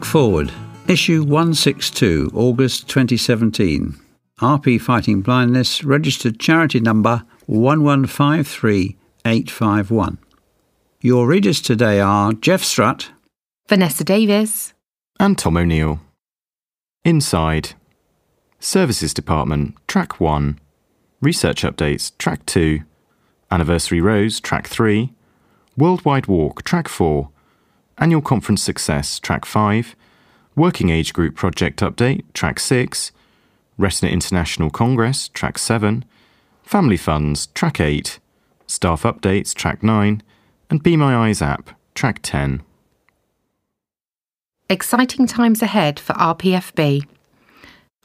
Look Forward, issue 162, August 2017. RP Fighting Blindness, registered charity number 1153851. Your readers today are Jeff Strutt, Vanessa Davis, and Tom O'Neill. Inside. Services Department, Track 1. Research Updates, Track 2. Anniversary Rose, Track 3. Worldwide Walk, Track 4. Annual Conference Success, Track 5. Working Age Group Project Update, Track 6. Retina International Congress, Track 7, Family Funds, Track 8, Staff Updates, Track 9, and Be My Eyes app, Track 10. Exciting times ahead for RPFB.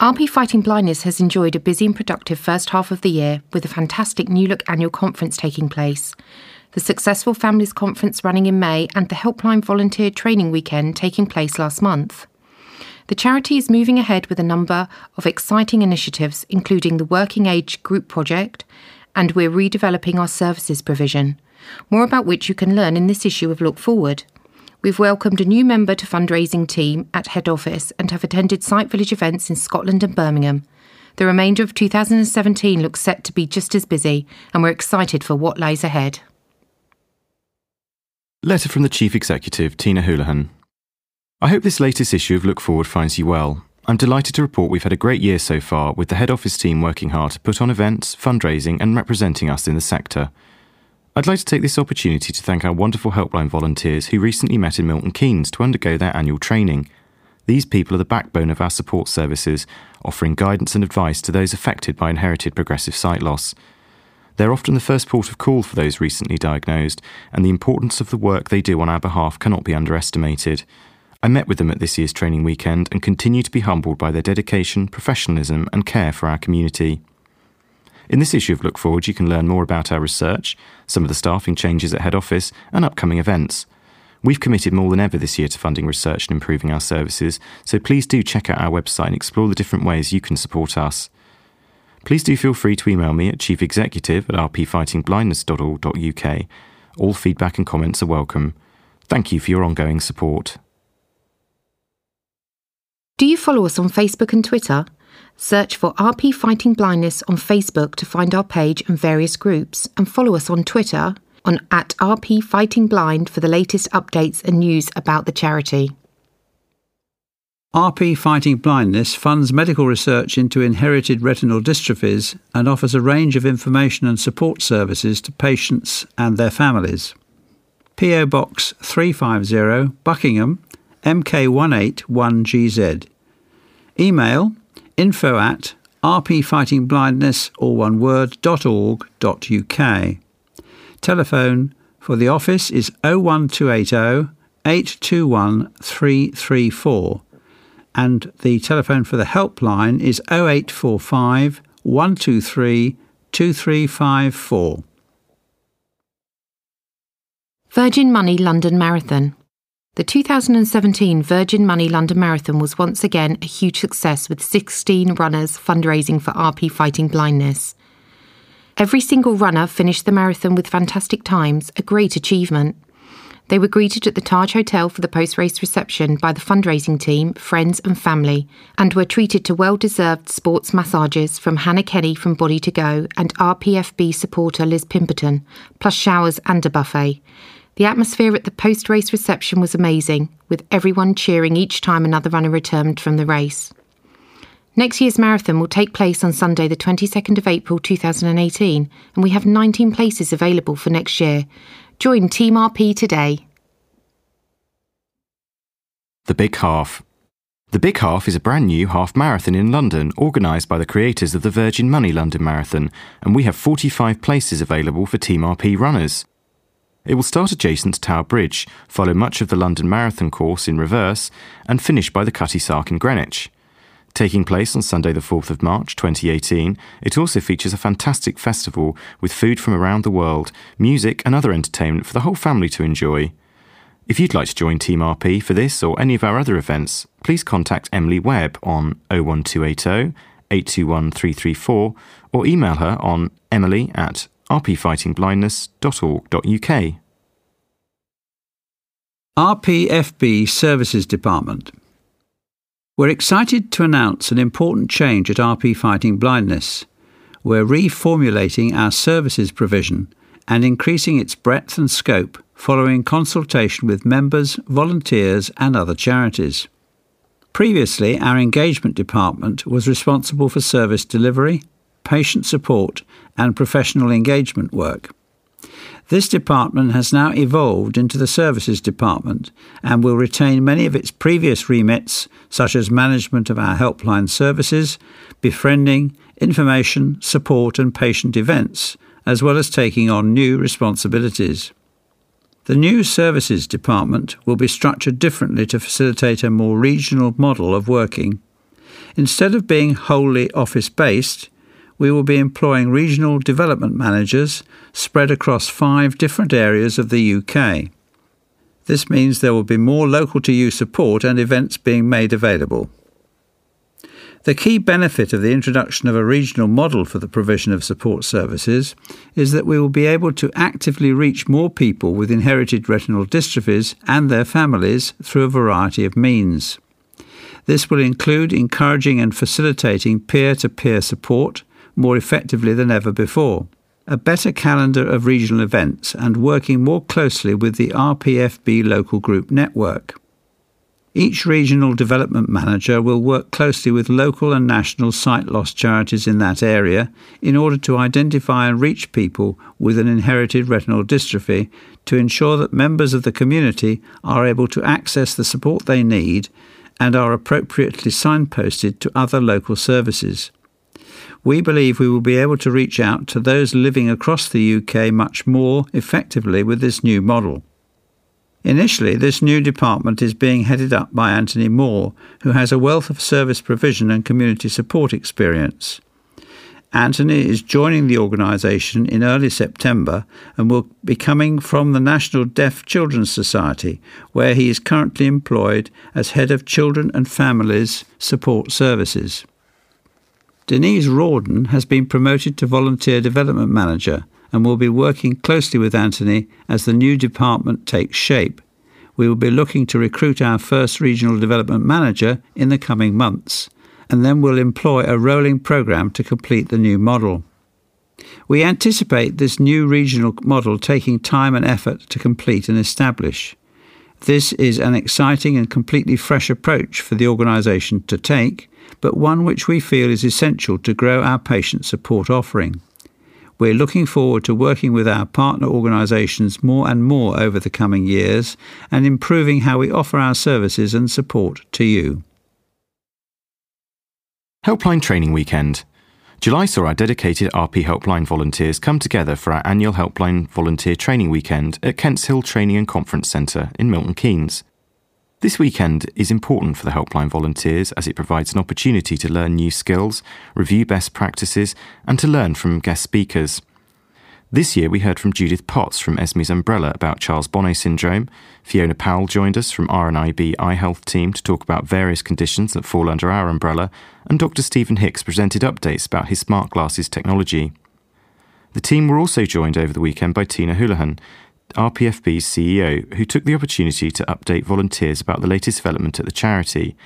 RP Fighting Blindness has enjoyed a busy and productive first half of the year with a fantastic New Look annual conference taking place. The successful Families Conference running in May and the Helpline Volunteer Training Weekend taking place last month. The charity is moving ahead with a number of exciting initiatives, including the Working Age Group Project, and we're redeveloping our services provision, more about which you can learn in this issue of Look Forward. We've welcomed a new member to fundraising team at head office and have attended Sight Village events in Scotland and Birmingham. The remainder of 2017 looks set to be just as busy, and we're excited for what lies ahead. Letter from the Chief Executive, Tina Houlihan. I hope this latest issue of Look Forward finds you well. I'm delighted to report we've had a great year so far, with the head office team working hard to put on events, fundraising, and representing us in the sector. I'd like to take this opportunity to thank our wonderful helpline volunteers who recently met in Milton Keynes to undergo their annual training. These people are the backbone of our support services, offering guidance and advice to those affected by inherited progressive sight loss. They're often the first port of call for those recently diagnosed, and the importance of the work they do on our behalf cannot be underestimated. I met with them at this year's training weekend and continue to be humbled by their dedication, professionalism, and care for our community. In this issue of Look Forward, you can learn more about our research, some of the staffing changes at head office, and upcoming events. We've committed more than ever this year to funding research and improving our services, so please do check out our website and explore the different ways you can support us. Please do feel free to email me at chiefexecutive at rpfightingblindness.org.uk. All feedback and comments are welcome. Thank you for your ongoing support. Do you follow us on Facebook and Twitter? Search for RP Fighting Blindness on Facebook to find our page and various groups, and follow us on Twitter on at RP Fighting Blind for the latest updates and news about the charity. RP Fighting Blindness funds medical research into inherited retinal dystrophies and offers a range of information and support services to patients and their families. PO Box 350, Buckingham, MK181GZ. Email info at rpfightingblindness, all one word, .org.uk. Telephone for the office is 01280 821 334 and the telephone for the helpline is 0845 123 2354. Virgin Money London Marathon. The 2017 Virgin Money London Marathon was once again a huge success with 16 runners fundraising for RP Fighting Blindness. Every single runner finished the marathon with fantastic times, a great achievement. They were greeted at the Taj Hotel for the post race reception by the fundraising team, friends, and family, and were treated to well deserved sports massages from Hannah Kenny from Body to Go and RPFB supporter Liz Pimperton, plus showers and a buffet. The atmosphere at the post race reception was amazing, with everyone cheering each time another runner returned from the race. Next year's marathon will take place on Sunday, the 22nd of April 2018, and we have 19 places available for next year. Join Team RP today. The Big Half. The Big Half is a brand new half marathon in London organised by the creators of the Virgin Money London Marathon, and we have 45 places available for Team RP runners. It will start adjacent to Tower Bridge, follow much of the London Marathon course in reverse, and finish by the Cutty Sark in Greenwich. Taking place on Sunday, the 4th of March 2018, it also features a fantastic festival with food from around the world, music, and other entertainment for the whole family to enjoy. If you'd like to join Team RP for this or any of our other events, please contact Emily Webb on 01280 821 334 or email her on emily at rpfightingblindness.org.uk. RPFB Services Department. We're excited to announce an important change at RP Fighting Blindness. We're reformulating our services provision and increasing its breadth and scope following consultation with members, volunteers, and other charities. Previously, our engagement department was responsible for service delivery, patient support, and professional engagement work. This department has now evolved into the Services Department and will retain many of its previous remits, such as management of our helpline services, befriending, information, support, and patient events, as well as taking on new responsibilities. The new Services Department will be structured differently to facilitate a more regional model of working. Instead of being wholly office based, we will be employing regional development managers spread across five different areas of the UK. This means there will be more local to you support and events being made available. The key benefit of the introduction of a regional model for the provision of support services is that we will be able to actively reach more people with inherited retinal dystrophies and their families through a variety of means. This will include encouraging and facilitating peer to peer support, more effectively than ever before. A better calendar of regional events and working more closely with the RPFB local group network. Each regional development manager will work closely with local and national sight loss charities in that area in order to identify and reach people with an inherited retinal dystrophy to ensure that members of the community are able to access the support they need and are appropriately signposted to other local services we believe we will be able to reach out to those living across the UK much more effectively with this new model. Initially, this new department is being headed up by Anthony Moore, who has a wealth of service provision and community support experience. Anthony is joining the organisation in early September and will be coming from the National Deaf Children's Society, where he is currently employed as Head of Children and Families Support Services. Denise Rawdon has been promoted to Volunteer Development Manager and will be working closely with Anthony as the new department takes shape. We will be looking to recruit our first Regional Development Manager in the coming months, and then we'll employ a rolling programme to complete the new model. We anticipate this new regional model taking time and effort to complete and establish. This is an exciting and completely fresh approach for the organisation to take, but one which we feel is essential to grow our patient support offering. We're looking forward to working with our partner organisations more and more over the coming years and improving how we offer our services and support to you. Helpline Training Weekend. July saw our dedicated RP Helpline volunteers come together for our annual Helpline Volunteer Training Weekend at Kents Hill Training and Conference Centre in Milton Keynes. This weekend is important for the Helpline volunteers as it provides an opportunity to learn new skills, review best practices, and to learn from guest speakers. This year we heard from Judith Potts from Esme's Umbrella about Charles Bonnet syndrome. Fiona Powell joined us from RNIB Eye Health team to talk about various conditions that fall under our umbrella, and Dr. Stephen Hicks presented updates about his smart glasses technology. The team were also joined over the weekend by Tina Houlihan, RPFB's CEO, who took the opportunity to update volunteers about the latest development at the charity.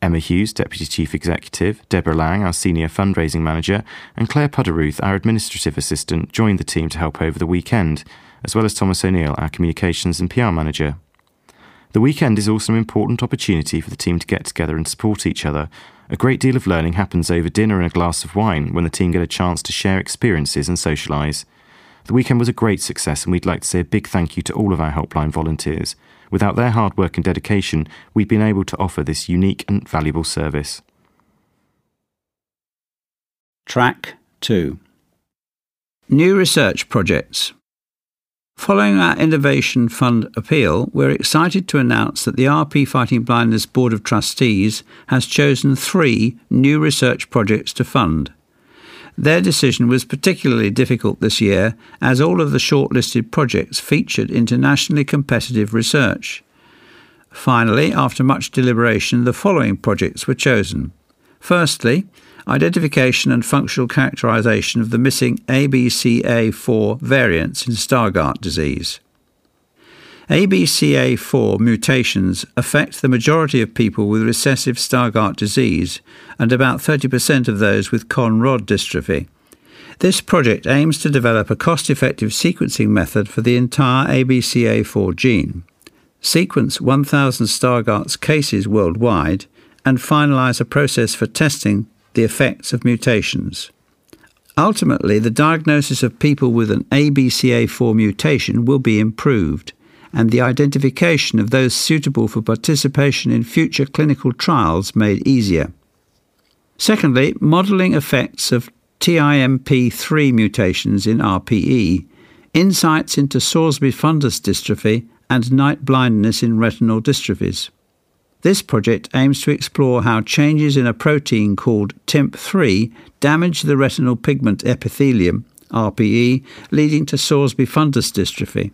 Emma Hughes, Deputy Chief Executive, Deborah Lang, our Senior Fundraising Manager, and Claire Pudderuth, our Administrative Assistant, joined the team to help over the weekend, as well as Thomas O'Neill, our Communications and PR Manager. The weekend is also an important opportunity for the team to get together and support each other. A great deal of learning happens over dinner and a glass of wine when the team get a chance to share experiences and socialise. The weekend was a great success, and we'd like to say a big thank you to all of our helpline volunteers. Without their hard work and dedication, we've been able to offer this unique and valuable service. Track 2 New Research Projects Following our Innovation Fund appeal, we're excited to announce that the RP Fighting Blindness Board of Trustees has chosen three new research projects to fund. Their decision was particularly difficult this year as all of the shortlisted projects featured internationally competitive research. Finally, after much deliberation, the following projects were chosen. Firstly, identification and functional characterization of the missing ABCA4 variants in Stargardt disease. ABCA4 mutations affect the majority of people with recessive Stargardt disease and about 30% of those with Cone-Rod dystrophy. This project aims to develop a cost effective sequencing method for the entire ABCA4 gene, sequence 1,000 Stargardt's cases worldwide, and finalise a process for testing the effects of mutations. Ultimately, the diagnosis of people with an ABCA4 mutation will be improved, and the identification of those suitable for participation in future clinical trials made easier. Secondly, modelling effects of TIMP3 mutations in RPE, insights into Sorsby fundus dystrophy, and night blindness in retinal dystrophies. This project aims to explore how changes in a protein called TIMP3 damage the retinal pigment epithelium, RPE, leading to Sorsby fundus dystrophy.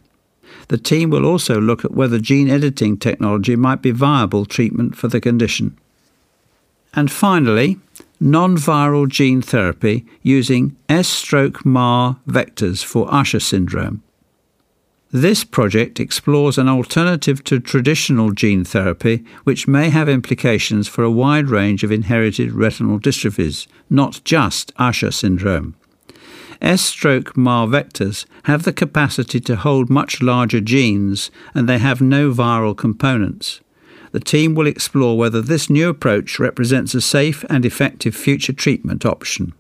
The team will also look at whether gene editing technology might be viable treatment for the condition. And finally, non viral gene therapy using S stroke MAR vectors for Usher syndrome. This project explores an alternative to traditional gene therapy, which may have implications for a wide range of inherited retinal dystrophies, not just Usher syndrome. S-stroke MAR vectors have the capacity to hold much larger genes and they have no viral components. The team will explore whether this new approach represents a safe and effective future treatment option.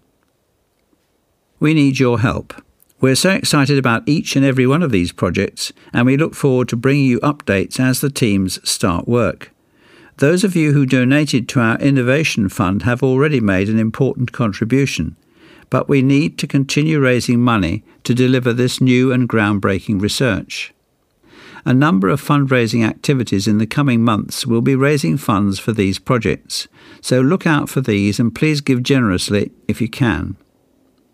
We need your help. We're so excited about each and every one of these projects, and we look forward to bringing you updates as the teams start work. Those of you who donated to our Innovation Fund have already made an important contribution, but we need to continue raising money to deliver this new and groundbreaking research. A number of fundraising activities in the coming months will be raising funds for these projects, so look out for these and please give generously if you can.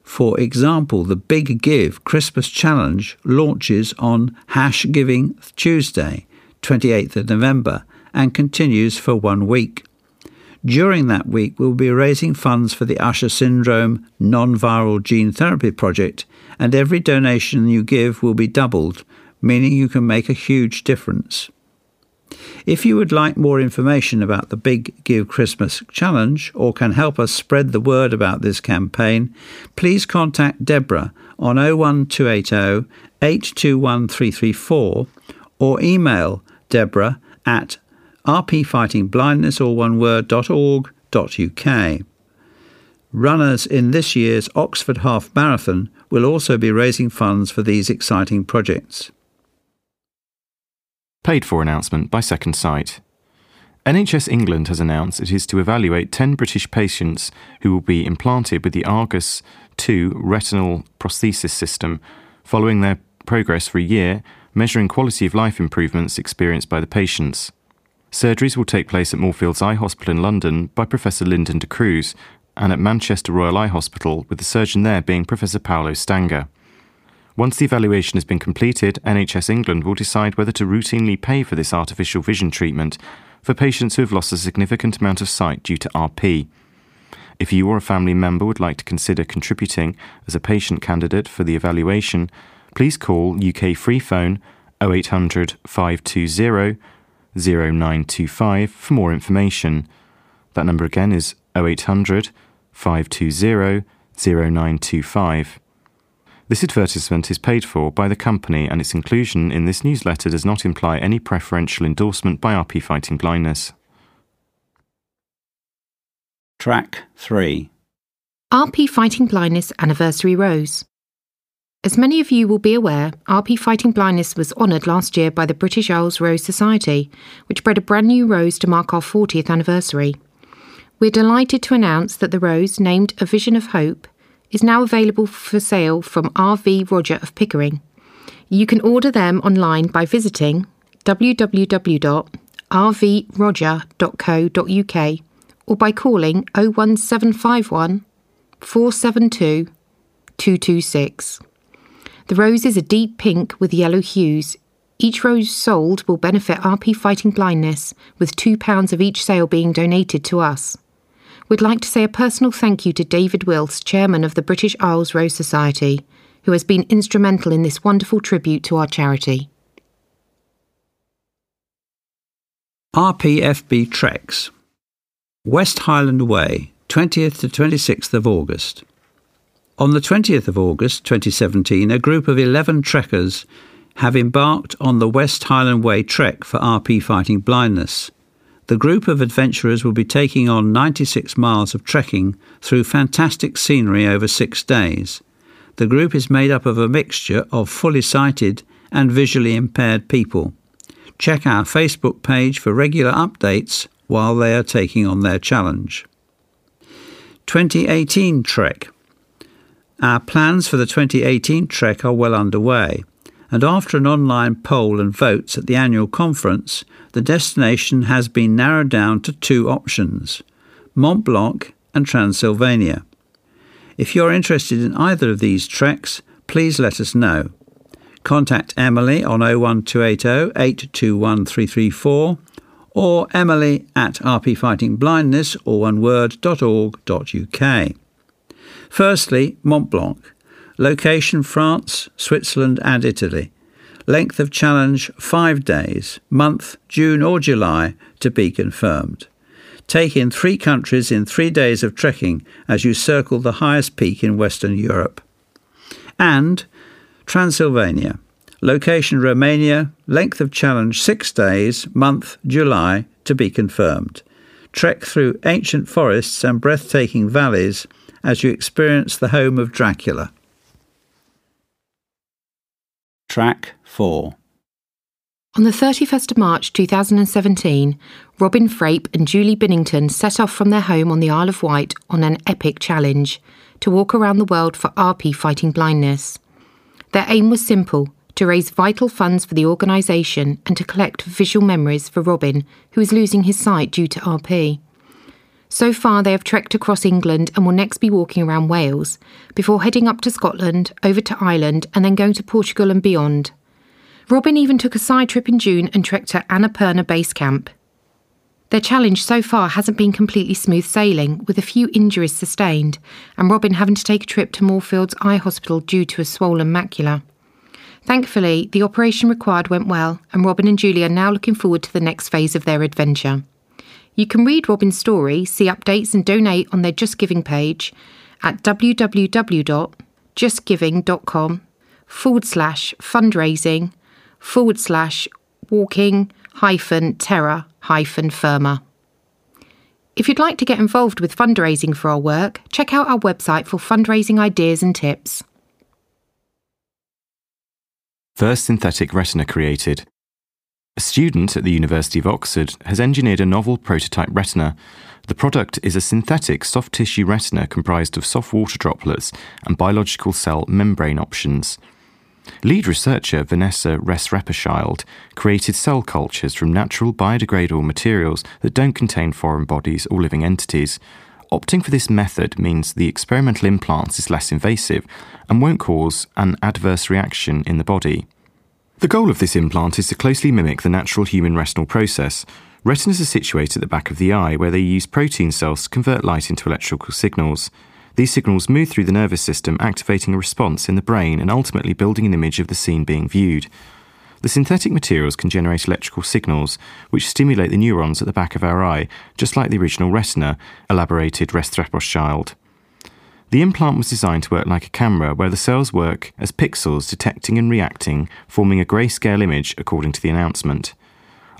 For example, the Big Give Christmas Challenge launches on Hash Giving Tuesday, 28th of November, and continues for one week. During that week, we'll be raising funds for the Usher Syndrome Non Viral Gene Therapy Project, and every donation you give will be doubled, meaning you can make a huge difference. If you would like more information about the Big Give Christmas Challenge or can help us spread the word about this campaign, please contact Deborah on 01280 821334 or email Deborah at rpfightingblindness or one word.org.uk. Runners in this year's Oxford Half Marathon will also be raising funds for these exciting projects. Paid for announcement by Second Sight. NHS England has announced it is to evaluate 10 British patients who will be implanted with the Argus 2 retinal prosthesis system following their progress for a year, measuring quality of life improvements experienced by the patients. Surgeries will take place at Moorfields Eye Hospital in London by Professor Lyndon da Cruz and at Manchester Royal Eye Hospital, with the surgeon there being Professor Paulo Stanga. Once the evaluation has been completed, NHS England will decide whether to routinely pay for this artificial vision treatment for patients who have lost a significant amount of sight due to RP. If you or a family member would like to consider contributing as a patient candidate for the evaluation, please call UK Free Phone 0800 520 0925 for more information. That number again is 0800 520 0925. This advertisement is paid for by the company, and its inclusion in this newsletter does not imply any preferential endorsement by RP Fighting Blindness. Track 3 RP Fighting Blindness Anniversary Rose. As many of you will be aware, RP Fighting Blindness was honoured last year by the British Isles Rose Society, which bred a brand new rose to mark our 40th anniversary. We're delighted to announce that the rose, named A Vision of Hope, is now available for sale from RV Roger of Pickering. You can order them online by visiting www.rvroger.co.uk or by calling 01751 472 226. The roses are deep pink with yellow hues. Each rose sold will benefit RP Fighting Blindness, with £2 of each sale being donated to us. We'd like to say a personal thank you to David Wills, chairman of the British Isles Rose Society, who has been instrumental in this wonderful tribute to our charity. RPFB Treks West Highland Way, 20th to 26th of August. On the 20th of August 2017, a group of 11 trekkers have embarked on the West Highland Way trek for RP Fighting Blindness. The group of adventurers will be taking on 96 miles of trekking through fantastic scenery over six days. The group is made up of a mixture of fully sighted and visually impaired people. Check our Facebook page for regular updates while they are taking on their challenge. 2018 Trek Our plans for the 2018 Trek are well underway, and after an online poll and votes at the annual conference, the destination has been narrowed down to two options Mont Blanc and Transylvania. If you're interested in either of these treks, please let us know. Contact Emily on 01280 821 334 or emily at rpfightingblindness or. Firstly, Mont Blanc. Location France, Switzerland, and Italy. Length of challenge 5 days, month June or July to be confirmed. Take in three countries in three days of trekking as you circle the highest peak in Western Europe. And Transylvania. Location Romania, length of challenge 6 days, month July to be confirmed. Trek through ancient forests and breathtaking valleys as you experience the home of Dracula. Track 4 On the 31st of March 2017, Robin Frape and Julie Binnington set off from their home on the Isle of Wight on an epic challenge to walk around the world for RP fighting blindness. Their aim was simple to raise vital funds for the organisation and to collect visual memories for Robin, who is losing his sight due to RP. So far, they have trekked across England and will next be walking around Wales, before heading up to Scotland, over to Ireland, and then going to Portugal and beyond. Robin even took a side trip in June and trekked to Annapurna Base Camp. Their challenge so far hasn't been completely smooth sailing, with a few injuries sustained, and Robin having to take a trip to Moorfields Eye Hospital due to a swollen macula. Thankfully, the operation required went well, and Robin and Julie are now looking forward to the next phase of their adventure. You can read Robin's story, see updates, and donate on their Just Giving page at www.justgiving.com forward slash fundraising forward slash walking hyphen terror hyphen firma. If you'd like to get involved with fundraising for our work, check out our website for fundraising ideas and tips. First synthetic retina created. A student at the University of Oxford has engineered a novel prototype retina. The product is a synthetic soft tissue retina comprised of soft water droplets and biological cell membrane options. Lead researcher Vanessa Restrepo-Schild created cell cultures from natural biodegradable materials that don't contain foreign bodies or living entities. Opting for this method means the experimental implant is less invasive and won't cause an adverse reaction in the body. The goal of this implant is to closely mimic the natural human retinal process. Retinas are situated at the back of the eye, where they use protein cells to convert light into electrical signals. These signals move through the nervous system, activating a response in the brain and ultimately building an image of the scene being viewed. The synthetic materials can generate electrical signals, which stimulate the neurons at the back of our eye, just like the original retina, elaborated Restrepo-Schild. The implant was designed to work like a camera, where the cells work as pixels detecting and reacting, forming a grayscale image according to the announcement.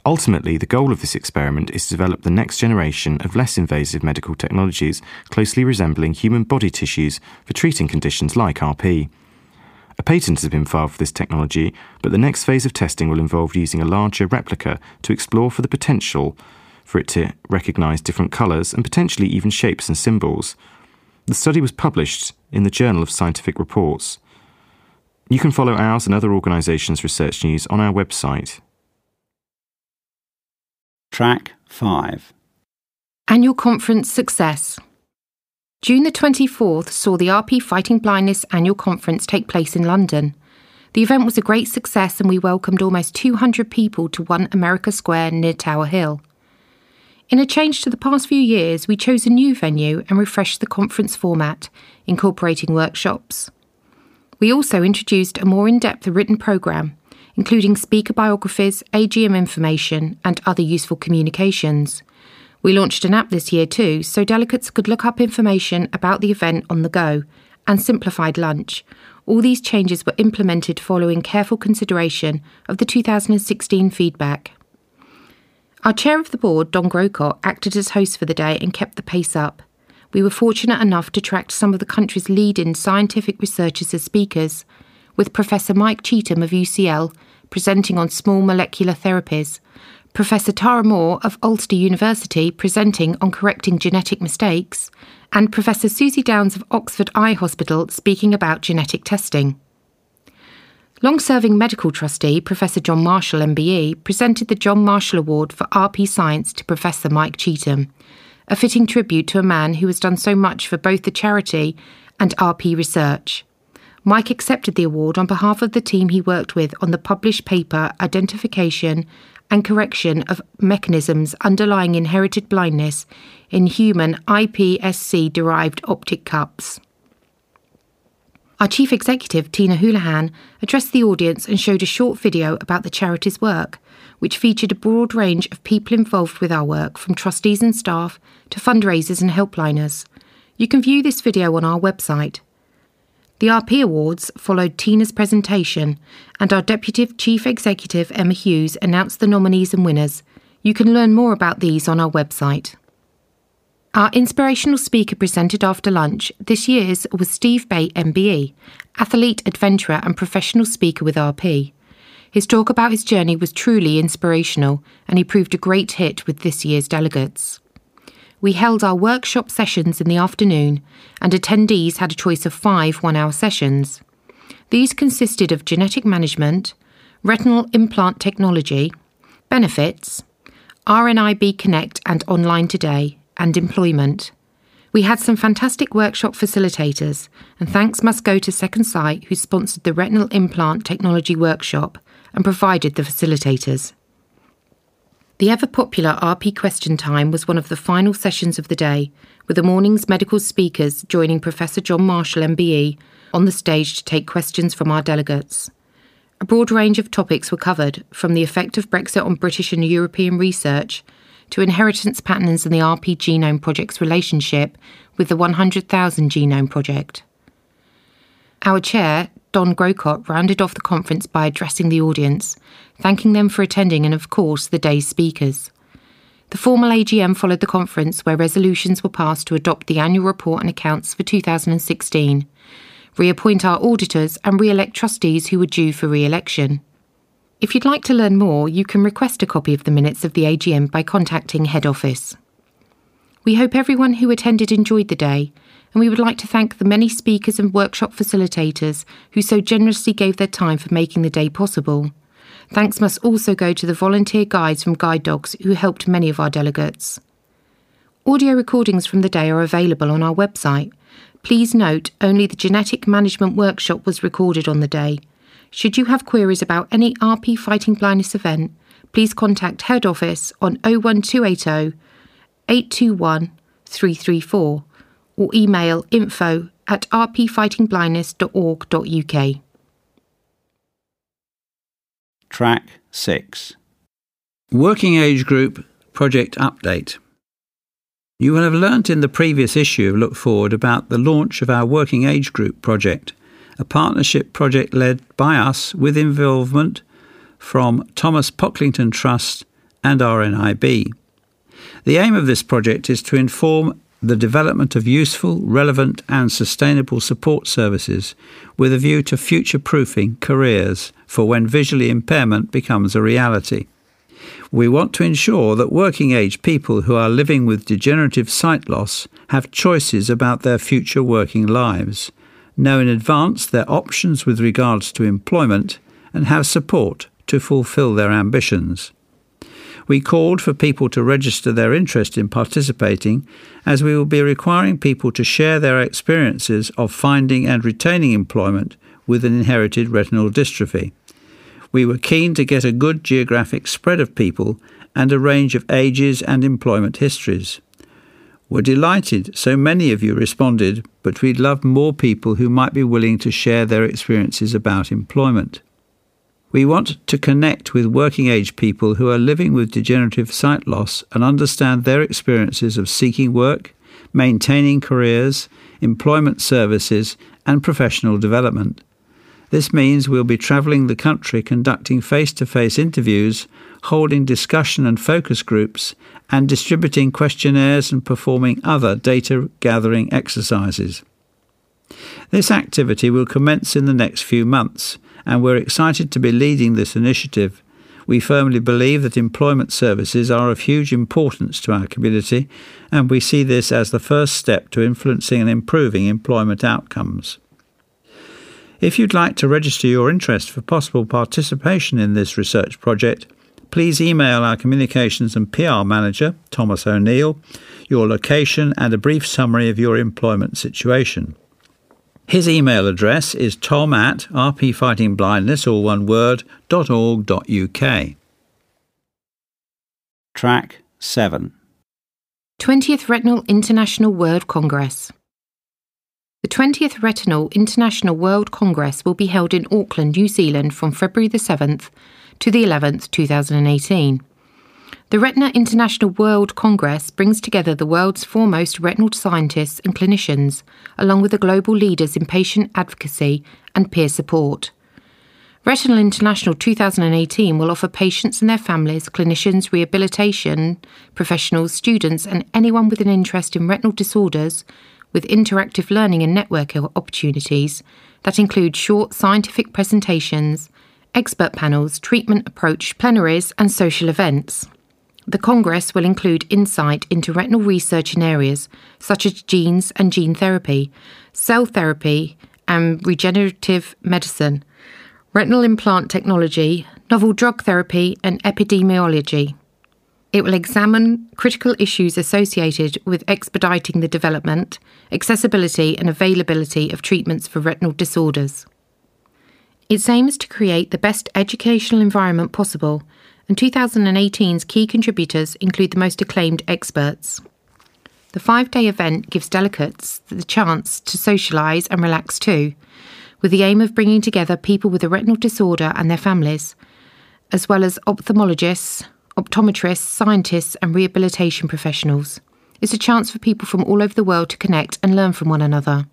Ultimately, the goal of this experiment is to develop the next generation of less invasive medical technologies closely resembling human body tissues for treating conditions like RP. A patent has been filed for this technology, but the next phase of testing will involve using a larger replica to explore for the potential for it to recognize different colors and potentially even shapes and symbols. The study was published in the Journal of Scientific Reports. You can follow ours and other organisations' research news on our website. Track 5 Annual Conference Success. June the 24th saw the RP Fighting Blindness Annual Conference take place in London. The event was a great success and we welcomed almost 200 people to One America Square near Tower Hill. In a change to the past few years, we chose a new venue and refreshed the conference format, incorporating workshops. We also introduced a more in depth written programme, including speaker biographies, AGM information, and other useful communications. We launched an app this year too, so delegates could look up information about the event on the go and simplified lunch. All these changes were implemented following careful consideration of the 2016 feedback. Our chair of the board, Don Grocott, acted as host for the day and kept the pace up. We were fortunate enough to attract some of the country's leading scientific researchers as speakers, with Professor Mike Cheetham of UCL presenting on small molecular therapies, Professor Tara Moore of Ulster University presenting on correcting genetic mistakes, and Professor Susie Downes of Oxford Eye Hospital speaking about genetic testing. Long serving medical trustee Professor John Marshall MBE presented the John Marshall Award for RP Science to Professor Mike Cheetham, a fitting tribute to a man who has done so much for both the charity and RP research. Mike accepted the award on behalf of the team he worked with on the published paper Identification and Correction of Mechanisms Underlying Inherited Blindness in Human iPSC Derived Optic Cups. Our Chief Executive, Tina Houlihan, addressed the audience and showed a short video about the charity's work, which featured a broad range of people involved with our work, from trustees and staff to fundraisers and helpliners. You can view this video on our website. The RP Awards followed Tina's presentation, and our Deputy Chief Executive, Emma Hughes, announced the nominees and winners. You can learn more about these on our website. Our inspirational speaker presented after lunch this year's was Steve Bate, MBE, athlete, adventurer, and professional speaker with RP. His talk about his journey was truly inspirational, and he proved a great hit with this year's delegates we held our workshop sessions in the afternoon, and attendees had a choice of five one hour sessions. These consisted of genetic management, retinal implant technology, benefits, RNIB Connect and Online Today, and employment. We had some fantastic workshop facilitators, and thanks must go to Second Sight, who sponsored the retinal implant technology workshop and provided the facilitators. The ever popular RP Question Time was one of the final sessions of the day, with the morning's medical speakers joining Professor John Marshall MBE on the stage to take questions from our delegates. A broad range of topics were covered, from the effect of Brexit on British and European research to inheritance patterns and the RP Genome Project's relationship with the 100,000 Genome Project. Our chair, Don Grocott rounded off the conference by addressing the audience, thanking them for attending and, of course, the day's speakers. The formal AGM followed the conference, where resolutions were passed to adopt the annual report and accounts for 2016, reappoint our auditors, and re elect trustees who were due for re election. If you'd like to learn more, you can request a copy of the minutes of the AGM by contacting Head Office. We hope everyone who attended enjoyed the day and we would like to thank the many speakers and workshop facilitators who so generously gave their time for making the day possible. Thanks must also go to the volunteer guides from Guide Dogs who helped many of our delegates. Audio recordings from the day are available on our website. Please note only the genetic management workshop was recorded on the day. Should you have queries about any RP Fighting Blindness event, please contact head office on 01280 821 334 or email info at rpfightingblindness.org.uk. Track 6 Working Age Group Project Update. You will have learnt in the previous issue of Look Forward about the launch of our Working Age Group project, a partnership project led by us with involvement from Thomas Pocklington Trust and RNIB. The aim of this project is to inform the development of useful, relevant, and sustainable support services with a view to future proofing careers for when visually impairment becomes a reality. We want to ensure that working age people who are living with degenerative sight loss have choices about their future working lives, know in advance their options with regards to employment, and have support to fulfil their ambitions. We called for people to register their interest in participating, as we will be requiring people to share their experiences of finding and retaining employment with an inherited retinal dystrophy. We were keen to get a good geographic spread of people and a range of ages and employment histories. We're delighted so many of you responded, but we'd love more people who might be willing to share their experiences about employment. We want to connect with working age people who are living with degenerative sight loss and understand their experiences of seeking work, maintaining careers, employment services, and professional development. This means we'll be travelling the country conducting face to face interviews, holding discussion and focus groups, and distributing questionnaires and performing other data gathering exercises. This activity will commence in the next few months, and we're excited to be leading this initiative. We firmly believe that employment services are of huge importance to our community, and we see this as the first step to influencing and improving employment outcomes. If you'd like to register your interest for possible participation in this research project, please email our Communications and PR Manager, Thomas O'Neill, your location and a brief summary of your employment situation. His email address is tom at rpfightingblindness, all one word, .org.uk. Track 7 20th Retinal International World Congress. The 20th Retinal International World Congress will be held in Auckland, New Zealand from February the 7th to the 11th, 2018. The Retina International World Congress brings together the world's foremost retinal scientists and clinicians, along with the global leaders in patient advocacy and peer support. Retinal International 2018 will offer patients and their families, clinicians, rehabilitation professionals, students, and anyone with an interest in retinal disorders with interactive learning and networking opportunities that include short scientific presentations, expert panels, treatment approach plenaries, and social events. The Congress will include insight into retinal research in areas such as genes and gene therapy, cell therapy, and regenerative medicine, retinal implant technology, novel drug therapy, and epidemiology. It will examine critical issues associated with expediting the development, accessibility, and availability of treatments for retinal disorders. It aims to create the best educational environment possible, and 2018's key contributors include the most acclaimed experts. The five day event gives delegates the chance to socialise and relax too, with the aim of bringing together people with a retinal disorder and their families, as well as ophthalmologists, optometrists, scientists, and rehabilitation professionals. It's a chance for people from all over the world to connect and learn from one another.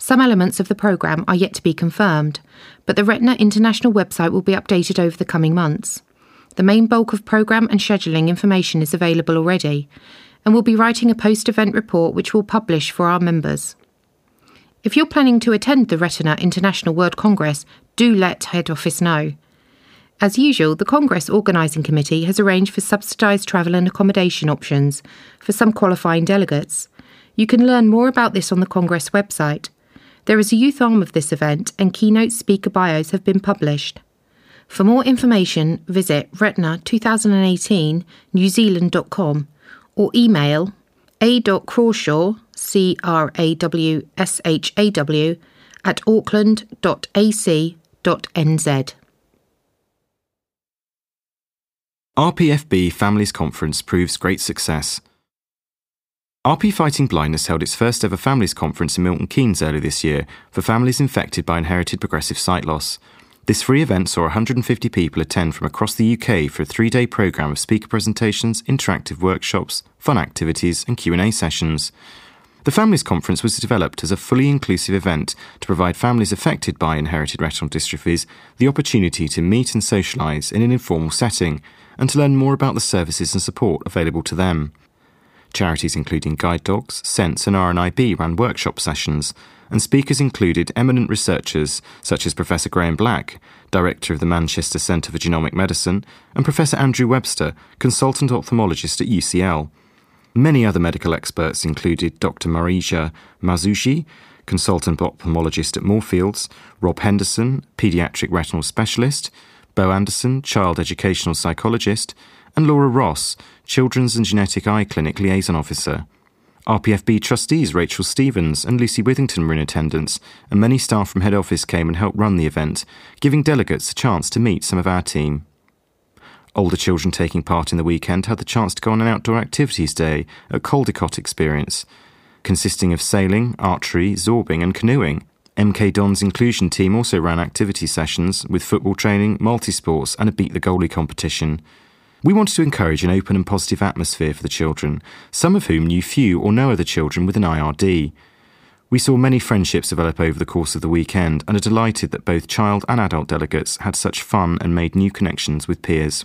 Some elements of the programme are yet to be confirmed, but the Retina International website will be updated over the coming months. The main bulk of programme and scheduling information is available already, and we'll be writing a post event report which we'll publish for our members. If you're planning to attend the Retina International World Congress, do let head office know. As usual, the Congress Organising Committee has arranged for subsidised travel and accommodation options for some qualifying delegates. You can learn more about this on the Congress website. There is a youth arm of this event, and keynote speaker bios have been published. For more information, visit retina2018 newzealand.com or email a.crawshaw, C R A W S H A W, at auckland.ac.nz. RPFB Families Conference proves great success. RP Fighting Blindness held its first ever Families Conference in Milton Keynes earlier this year for families infected by inherited progressive sight loss. This free event saw 150 people attend from across the UK for a three-day programme of speaker presentations, interactive workshops, fun activities and Q&A sessions. The Families Conference was developed as a fully inclusive event to provide families affected by inherited retinal dystrophies the opportunity to meet and socialise in an informal setting – and to learn more about the services and support available to them. Charities including Guide Dogs, Sense, and RNIB ran workshop sessions, and speakers included eminent researchers such as Professor Graham Black, Director of the Manchester Centre for Genomic Medicine, and Professor Andrew Webster, Consultant Ophthalmologist at UCL. Many other medical experts included Dr. Mariya Moosajee, Consultant Ophthalmologist at Moorfields, Rob Henderson, Paediatric Retinal Specialist, Bo Anderson, child educational psychologist, and Laura Ross, Children's and Genetic Eye Clinic liaison officer. RPFB trustees Rachel Stevens and Lucy Withington were in attendance, and many staff from head office came and helped run the event, giving delegates a chance to meet some of our team. Older children taking part in the weekend had the chance to go on an outdoor activities day at Caldecotte Experience, consisting of sailing, archery, zorbing, and canoeing, MK Dons inclusion team also ran activity sessions with football training, multi-sports and a Beat the Goalie competition. We wanted to encourage an open and positive atmosphere for the children, some of whom knew few or no other children with an IRD. We saw many friendships develop over the course of the weekend and are delighted that both child and adult delegates had such fun and made new connections with peers.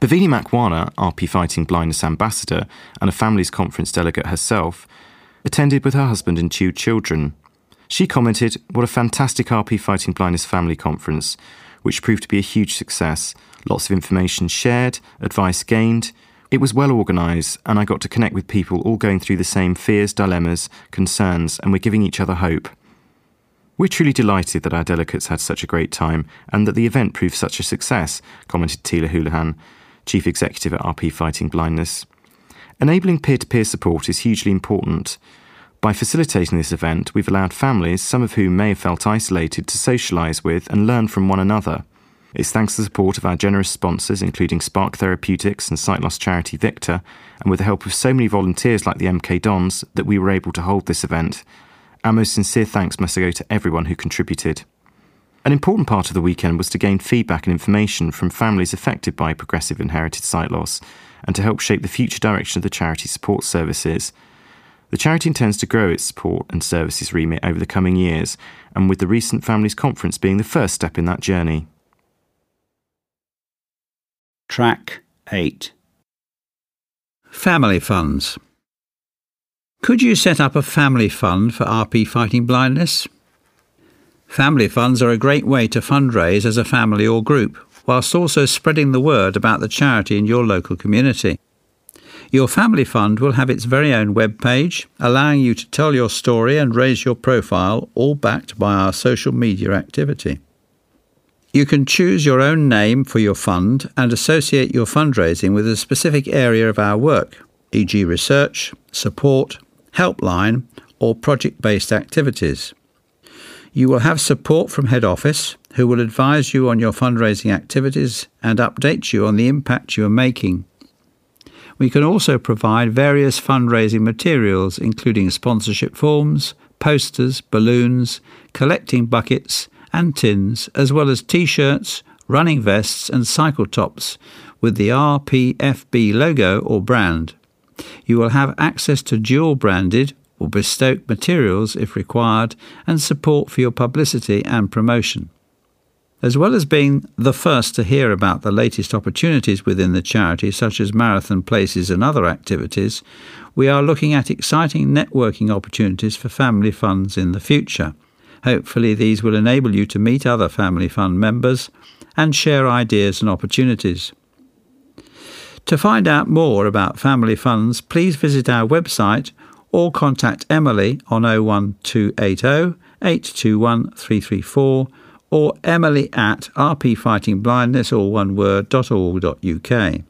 Bavini Makwana, RP Fighting Blindness Ambassador and a Families Conference delegate herself, attended with her husband and two children. She commented, What a fantastic RP Fighting Blindness family conference, which proved to be a huge success. Lots of information shared, advice gained. It was well organised, and I got to connect with people all going through the same fears, dilemmas, concerns, and we're giving each other hope. We're truly delighted that our delegates had such a great time and that the event proved such a success, commented Tina Houlihan, Chief Executive at RP Fighting Blindness. Enabling peer to peer support is hugely important. By facilitating this event, we've allowed families, some of whom may have felt isolated, to socialise with and learn from one another. It's thanks to the support of our generous sponsors, including Spark Therapeutics and sight loss charity VICTA, and with the help of so many volunteers like the MK Dons, that we were able to hold this event. Our most sincere thanks must go to everyone who contributed. An important part of the weekend was to gain feedback and information from families affected by progressive inherited sight loss and to help shape the future direction of the charity support services. The charity intends to grow its support and services remit over the coming years, and with the recent Families Conference being the first step in that journey. Track 8 Family Funds. Could you set up a family fund for RP Fighting Blindness? Family funds are a great way to fundraise as a family or group, whilst also spreading the word about the charity in your local community. Your family fund will have its very own web page, allowing you to tell your story and raise your profile, all backed by our social media activity. You can choose your own name for your fund and associate your fundraising with a specific area of our work, e.g., research, support, helpline, or project based activities. You will have support from head office, who will advise you on your fundraising activities and update you on the impact you are making. We can also provide various fundraising materials, including sponsorship forms, posters, balloons, collecting buckets, and tins, as well as t shirts, running vests, and cycle tops with the RPFB logo or brand. You will have access to dual branded or bespoke materials if required, and support for your publicity and promotion. As well as being the first to hear about the latest opportunities within the charity, such as marathon places and other activities, we are looking at exciting networking opportunities for family funds in the future. Hopefully, these will enable you to meet other family fund members and share ideas and opportunities. To find out more about family funds, please visit our website or contact Emily on 01280 821 334 or emily at rpfightingblindness or one word.org.uk.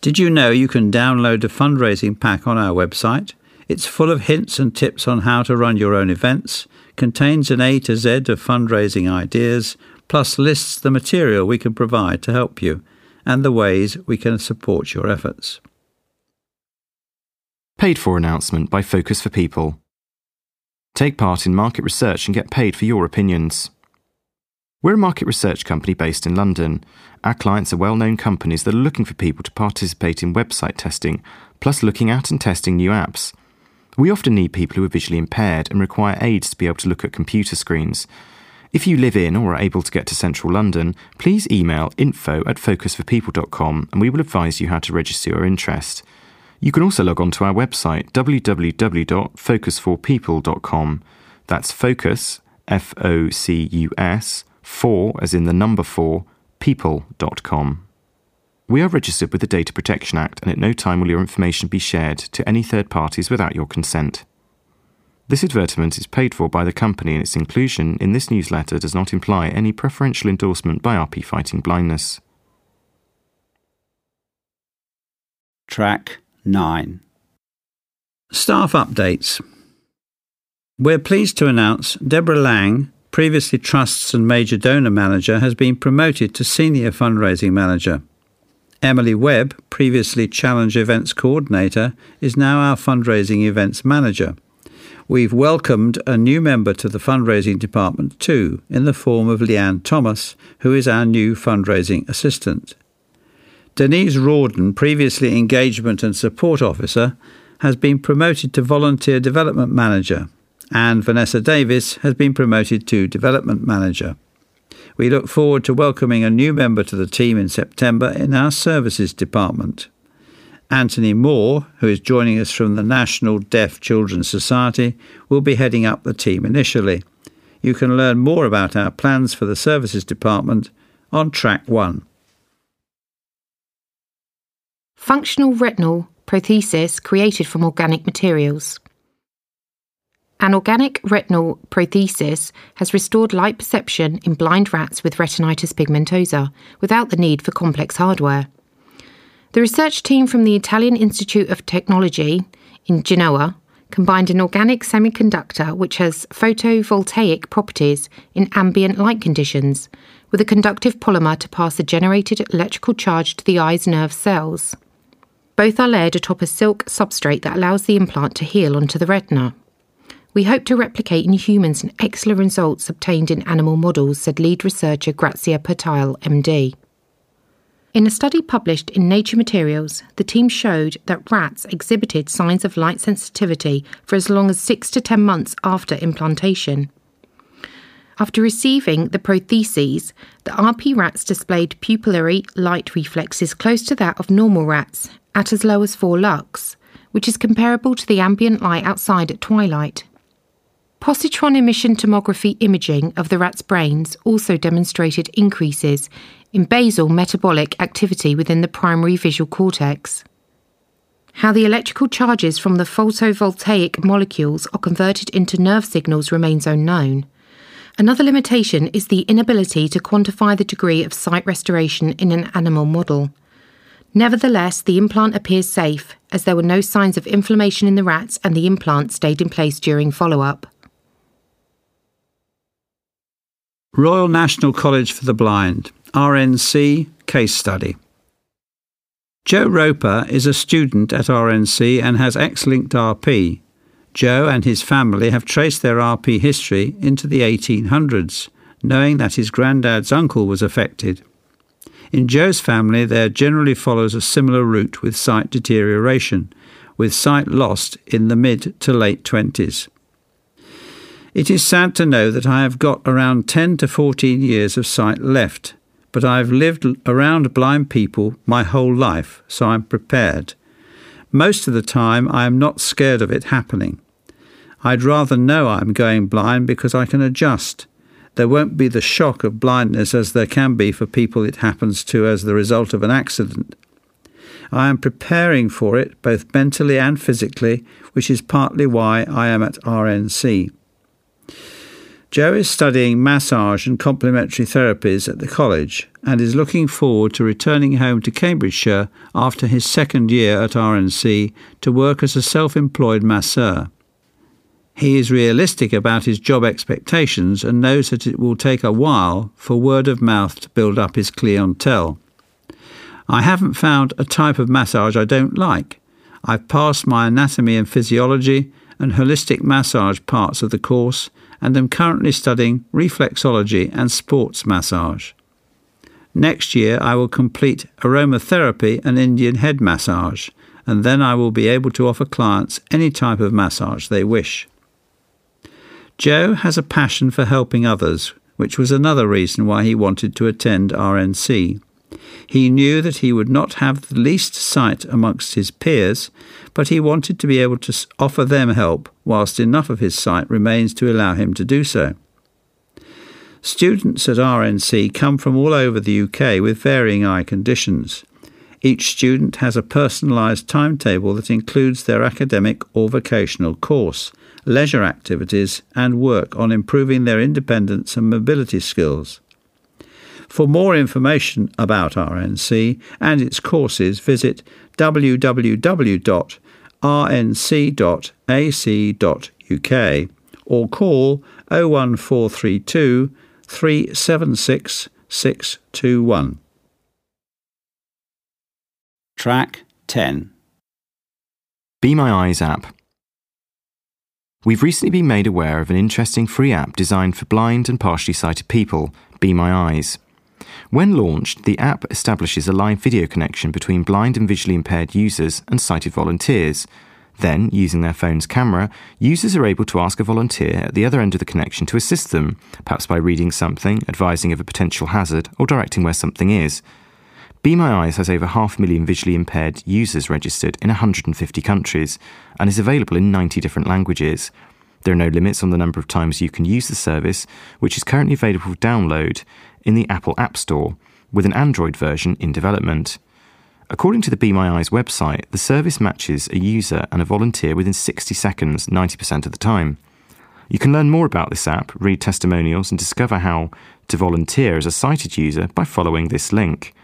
Did you know you can download a fundraising pack on our website? It's full of hints and tips on how to run your own events, contains an A to Z of fundraising ideas, plus lists the material we can provide to help you and the ways we can support your efforts. Paid for announcement by Focus for People. Take part in market research and get paid for your opinions. We're a market research company based in London. Our clients are well known companies that are looking for people to participate in website testing, plus looking at and testing new apps. We often need people who are visually impaired and require aids to be able to look at computer screens. If you live in or are able to get to central London, please email info at focusforpeople.com and we will advise you how to register your interest. You can also log on to our website www.focusforpeople.com. That's focus, F O C U S, for as in the number 4, people.com. We are registered with the Data Protection Act and at no time will your information be shared to any third parties without your consent. This advertisement is paid for by the company and its inclusion in this newsletter does not imply any preferential endorsement by RP Fighting Blindness. Track 9. Staff updates. We're pleased to announce Deborah Lang, previously Trusts and Major Donor Manager, has been promoted to Senior Fundraising Manager. Emily Webb, previously Challenge Events Coordinator, is now our Fundraising Events Manager. We've welcomed a new member to the fundraising department too, in the form of Leanne Thomas, who is our new fundraising assistant. Denise Rawdon, previously Engagement and Support Officer, has been promoted to Volunteer Development Manager, and Vanessa Davis has been promoted to Development Manager. We look forward to welcoming a new member to the team in September in our Services Department. Anthony Moore, who is joining us from the National Deaf Children's Society, will be heading up the team initially. You can learn more about our plans for the Services Department on Track 1. Functional retinal prosthesis created from organic materials. An organic retinal prosthesis has restored light perception in blind rats with retinitis pigmentosa without the need for complex hardware. The research team from the Italian Institute of Technology in Genoa combined an organic semiconductor which has photovoltaic properties in ambient light conditions with a conductive polymer to pass the generated electrical charge to the eye's nerve cells. Both are layered atop a silk substrate that allows the implant to heal onto the retina. We hope to replicate in humans an excellent results obtained in animal models, said lead researcher Grazia Pertile, MD. In a study published in Nature Materials, the team showed that rats exhibited signs of light sensitivity for as long as 6 to 10 months after implantation. After receiving the protheses, the RP rats displayed pupillary light reflexes close to that of normal rats at as low as 4 lux, which is comparable to the ambient light outside at twilight. Positron emission tomography imaging of the rats' brains also demonstrated increases in basal metabolic activity within the primary visual cortex. How the electrical charges from the photovoltaic molecules are converted into nerve signals remains unknown. Another limitation is the inability to quantify the degree of sight restoration in an animal model. Nevertheless, the implant appears safe, as there were no signs of inflammation in the rats and the implant stayed in place during follow up. Royal National College for the Blind, RNC Case Study. Joe Roper is a student at RNC and has X-linked RP. Joe and his family have traced their RP history into the 1800s, knowing that his granddad's uncle was affected. In Joe's family, there generally follows a similar route with sight deterioration, with sight lost in the mid to late 20s. It is sad to know that I have got around 10 to 14 years of sight left, but I've lived around blind people my whole life, so I'm prepared. Most of the time, I am not scared of it happening. I'd rather know I'm going blind because I can adjust there won't be the shock of blindness as there can be for people it happens to as the result of an accident. I am preparing for it both mentally and physically, which is partly why I am at RNC. Joe is studying massage and complementary therapies at the college and is looking forward to returning home to Cambridgeshire after his second year at RNC to work as a self employed masseur. He is realistic about his job expectations and knows that it will take a while for word of mouth to build up his clientele. I haven't found a type of massage I don't like. I've passed my anatomy and physiology and holistic massage parts of the course and am currently studying reflexology and sports massage. Next year, I will complete aromatherapy and Indian head massage, and then I will be able to offer clients any type of massage they wish. Joe has a passion for helping others, which was another reason why he wanted to attend RNC. He knew that he would not have the least sight amongst his peers, but he wanted to be able to offer them help whilst enough of his sight remains to allow him to do so. Students at RNC come from all over the UK with varying eye conditions. Each student has a personalised timetable that includes their academic or vocational course, leisure activities, and work on improving their independence and mobility skills. For more information about RNC and its courses, visit www.rnc.ac.uk or call 01432 376 621. Track 10 Be My Eyes app We've recently been made aware of an interesting free app designed for blind and partially sighted people, Be My Eyes. When launched, the app establishes a live video connection between blind and visually impaired users and sighted volunteers. Then, using their phone's camera, users are able to ask a volunteer at the other end of the connection to assist them, perhaps by reading something, advising of a potential hazard, or directing where something is. Be My Eyes has over half a million visually impaired users registered in 150 countries and is available in 90 different languages. There are no limits on the number of times you can use the service, which is currently available for download in the Apple App Store, with an Android version in development. According to the Be My Eyes website, the service matches a user and a volunteer within 60 seconds 90% of the time. You can learn more about this app, read testimonials, and discover how to volunteer as a sighted user by following this link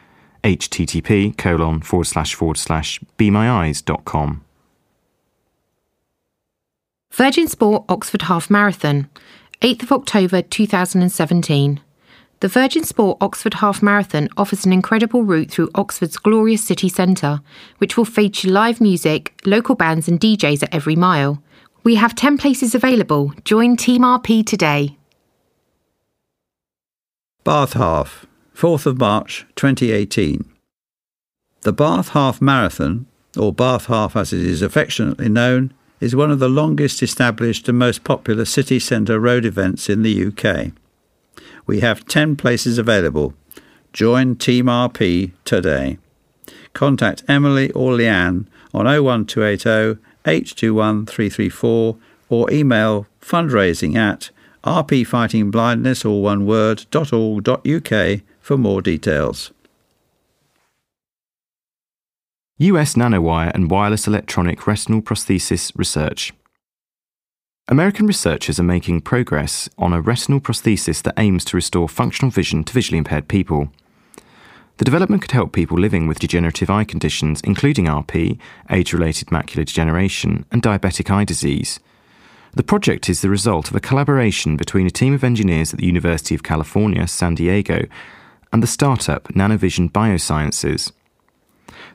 http colon forward slash forward slash bemyeyes.com. Virgin Sport Oxford Half Marathon, 8th of October 2017. The Virgin Sport Oxford Half Marathon offers an incredible route through Oxford's glorious city centre, which will feature live music, local bands, and DJs at every mile. We have 10 places available. Join Team RP today. Bath Half, 4th of March 2018. The Bath Half Marathon, or Bath Half as it is affectionately known, is one of the longest established and most popular city centre road events in the UK. We have 10 places available. Join Team RP today. Contact Emily or Leanne on 01280 821 334 or email fundraising at rpfightingblindness all one word .org.uk for more details. US nanowire and wireless electronic retinal prosthesis research. American researchers are making progress on a retinal prosthesis that aims to restore functional vision to visually impaired people. The development could help people living with degenerative eye conditions, including RP, age related macular degeneration, and diabetic eye disease. The project is the result of a collaboration between a team of engineers at the University of California, San Diego, and the startup Nanovision Biosciences.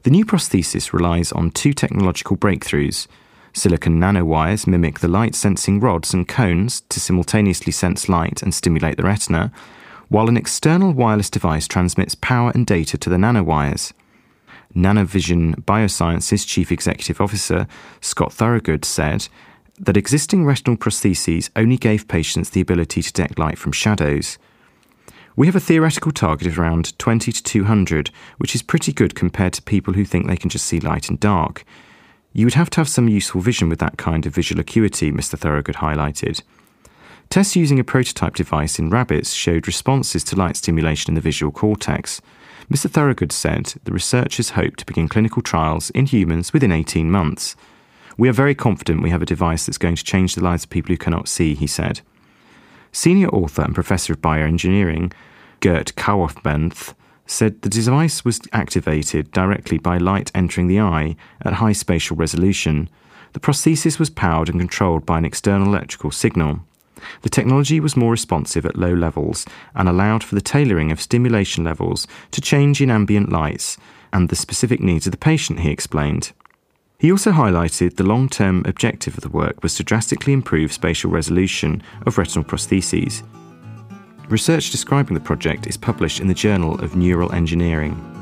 The new prosthesis relies on two technological breakthroughs Silicon nanowires mimic the light sensing rods and cones to simultaneously sense light and stimulate the retina, while an external wireless device transmits power and data to the nanowires. Nanovision Biosciences Chief Executive Officer Scott Thorogood said that existing retinal prostheses only gave patients the ability to detect light from shadows. We have a theoretical target of around 20 to 200, which is pretty good compared to people who think they can just see light and dark. You would have to have some useful vision with that kind of visual acuity, Mr. Thorogood highlighted. Tests using a prototype device in rabbits showed responses to light stimulation in the visual cortex. Mr. Thorogood said the researchers hope to begin clinical trials in humans within 18 months. We are very confident we have a device that's going to change the lives of people who cannot see, he said. Senior author and professor of bioengineering, Gert Cauwenberghs, said the device was activated directly by light entering the eye at high spatial resolution. The prosthesis was powered and controlled by an external electrical signal. The technology was more responsive at low levels and allowed for the tailoring of stimulation levels to change in ambient lights and the specific needs of the patient, he explained. He also highlighted the long term objective of the work was to drastically improve spatial resolution of retinal prostheses. Research describing the project is published in the Journal of Neural Engineering.